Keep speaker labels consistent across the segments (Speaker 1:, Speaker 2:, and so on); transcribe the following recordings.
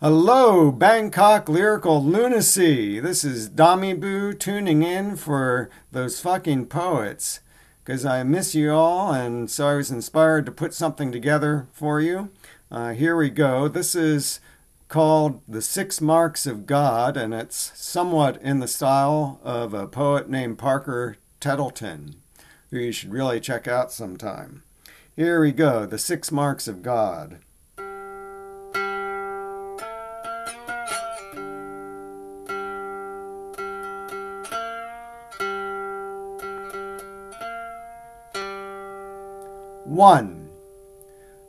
Speaker 1: Hello, Bangkok lyrical lunacy. This is Dami Boo tuning in for those fucking poets because I miss you all, and so I was inspired to put something together for you. Uh, here we go. This is called The Six Marks of God, and it's somewhat in the style of a poet named Parker Tettleton, who you should really check out sometime. Here we go The Six Marks of God. One,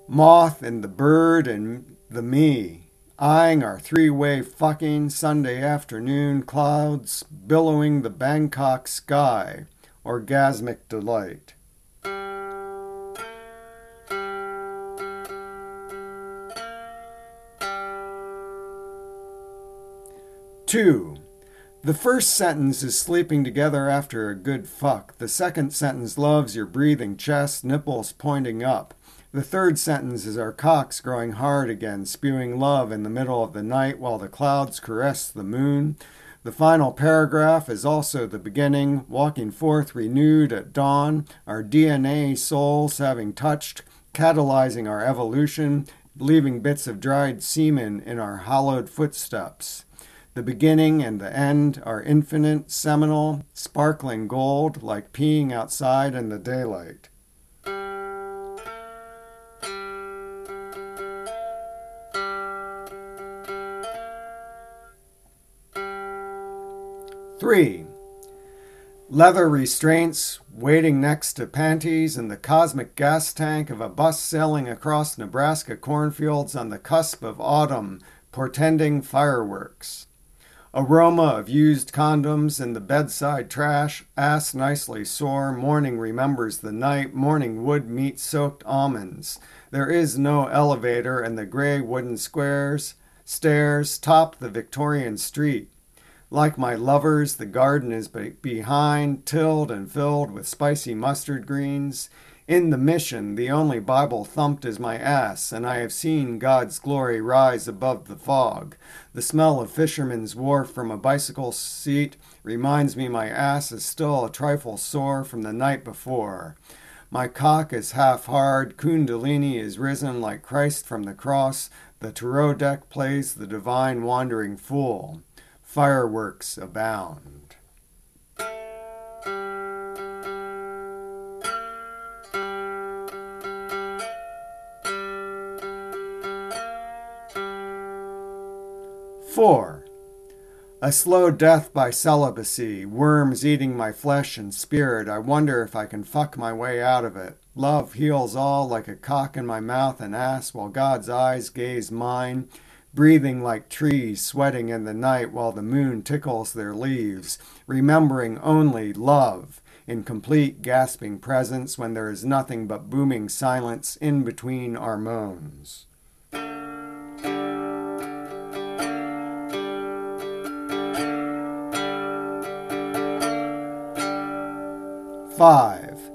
Speaker 1: moth and the bird and the me, eyeing our three way fucking Sunday afternoon clouds billowing the Bangkok sky, orgasmic delight. Two, the first sentence is sleeping together after a good fuck. The second sentence loves your breathing chest, nipples pointing up. The third sentence is our cocks growing hard again, spewing love in the middle of the night while the clouds caress the moon. The final paragraph is also the beginning, walking forth renewed at dawn, our DNA souls having touched, catalyzing our evolution, leaving bits of dried semen in our hollowed footsteps. The beginning and the end are infinite, seminal, sparkling gold, like peeing outside in the daylight. Three, leather restraints waiting next to panties in the cosmic gas tank of a bus sailing across Nebraska cornfields on the cusp of autumn, portending fireworks. Aroma of used condoms in the bedside trash, ass nicely sore, morning remembers the night, morning wood meat soaked almonds. There is no elevator, and the gray wooden squares, stairs top the Victorian street. Like my lovers, the garden is behind, tilled and filled with spicy mustard greens. In the mission, the only Bible thumped is my ass, and I have seen God's glory rise above the fog. The smell of fisherman's wharf from a bicycle seat reminds me my ass is still a trifle sore from the night before. My cock is half hard, Kundalini is risen like Christ from the cross, the tarot deck plays the divine wandering fool. Fireworks abound. 4. A slow death by celibacy, worms eating my flesh and spirit. I wonder if I can fuck my way out of it. Love heals all like a cock in my mouth and ass while God's eyes gaze mine, breathing like trees sweating in the night while the moon tickles their leaves, remembering only love in complete gasping presence when there is nothing but booming silence in between our moans. 5.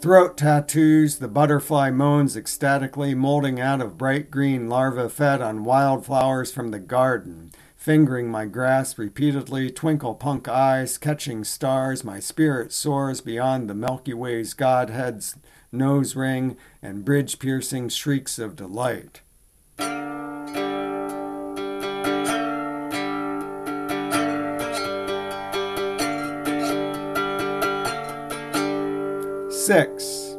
Speaker 1: Throat tattoos, the butterfly moans ecstatically, molding out of bright green larvae fed on wildflowers from the garden. Fingering my grass repeatedly, twinkle punk eyes, catching stars, my spirit soars beyond the Milky Way's Godhead's nose ring and bridge piercing shrieks of delight. 6.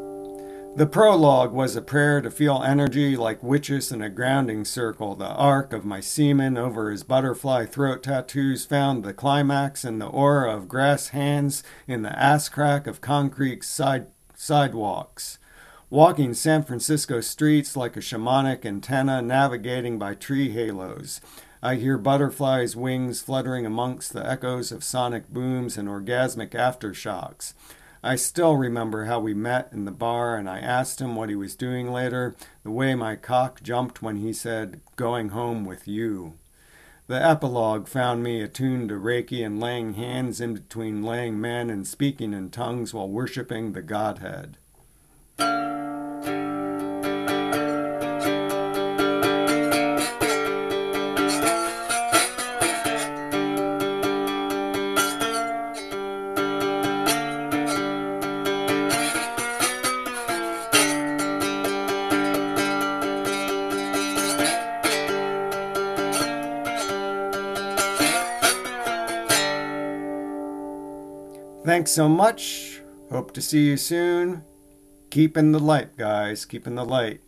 Speaker 1: The prologue was a prayer to feel energy like witches in a grounding circle. The arc of my semen over his butterfly throat tattoos found the climax in the aura of grass hands in the ass crack of concrete side, sidewalks. Walking San Francisco streets like a shamanic antenna navigating by tree halos. I hear butterflies' wings fluttering amongst the echoes of sonic booms and orgasmic aftershocks. I still remember how we met in the bar and I asked him what he was doing later, the way my cock jumped when he said, Going home with you. The epilogue found me attuned to Reiki and laying hands in between laying men and speaking in tongues while worshiping the Godhead. Thanks so much. Hope to see you soon. Keep in the light, guys. Keep in the light.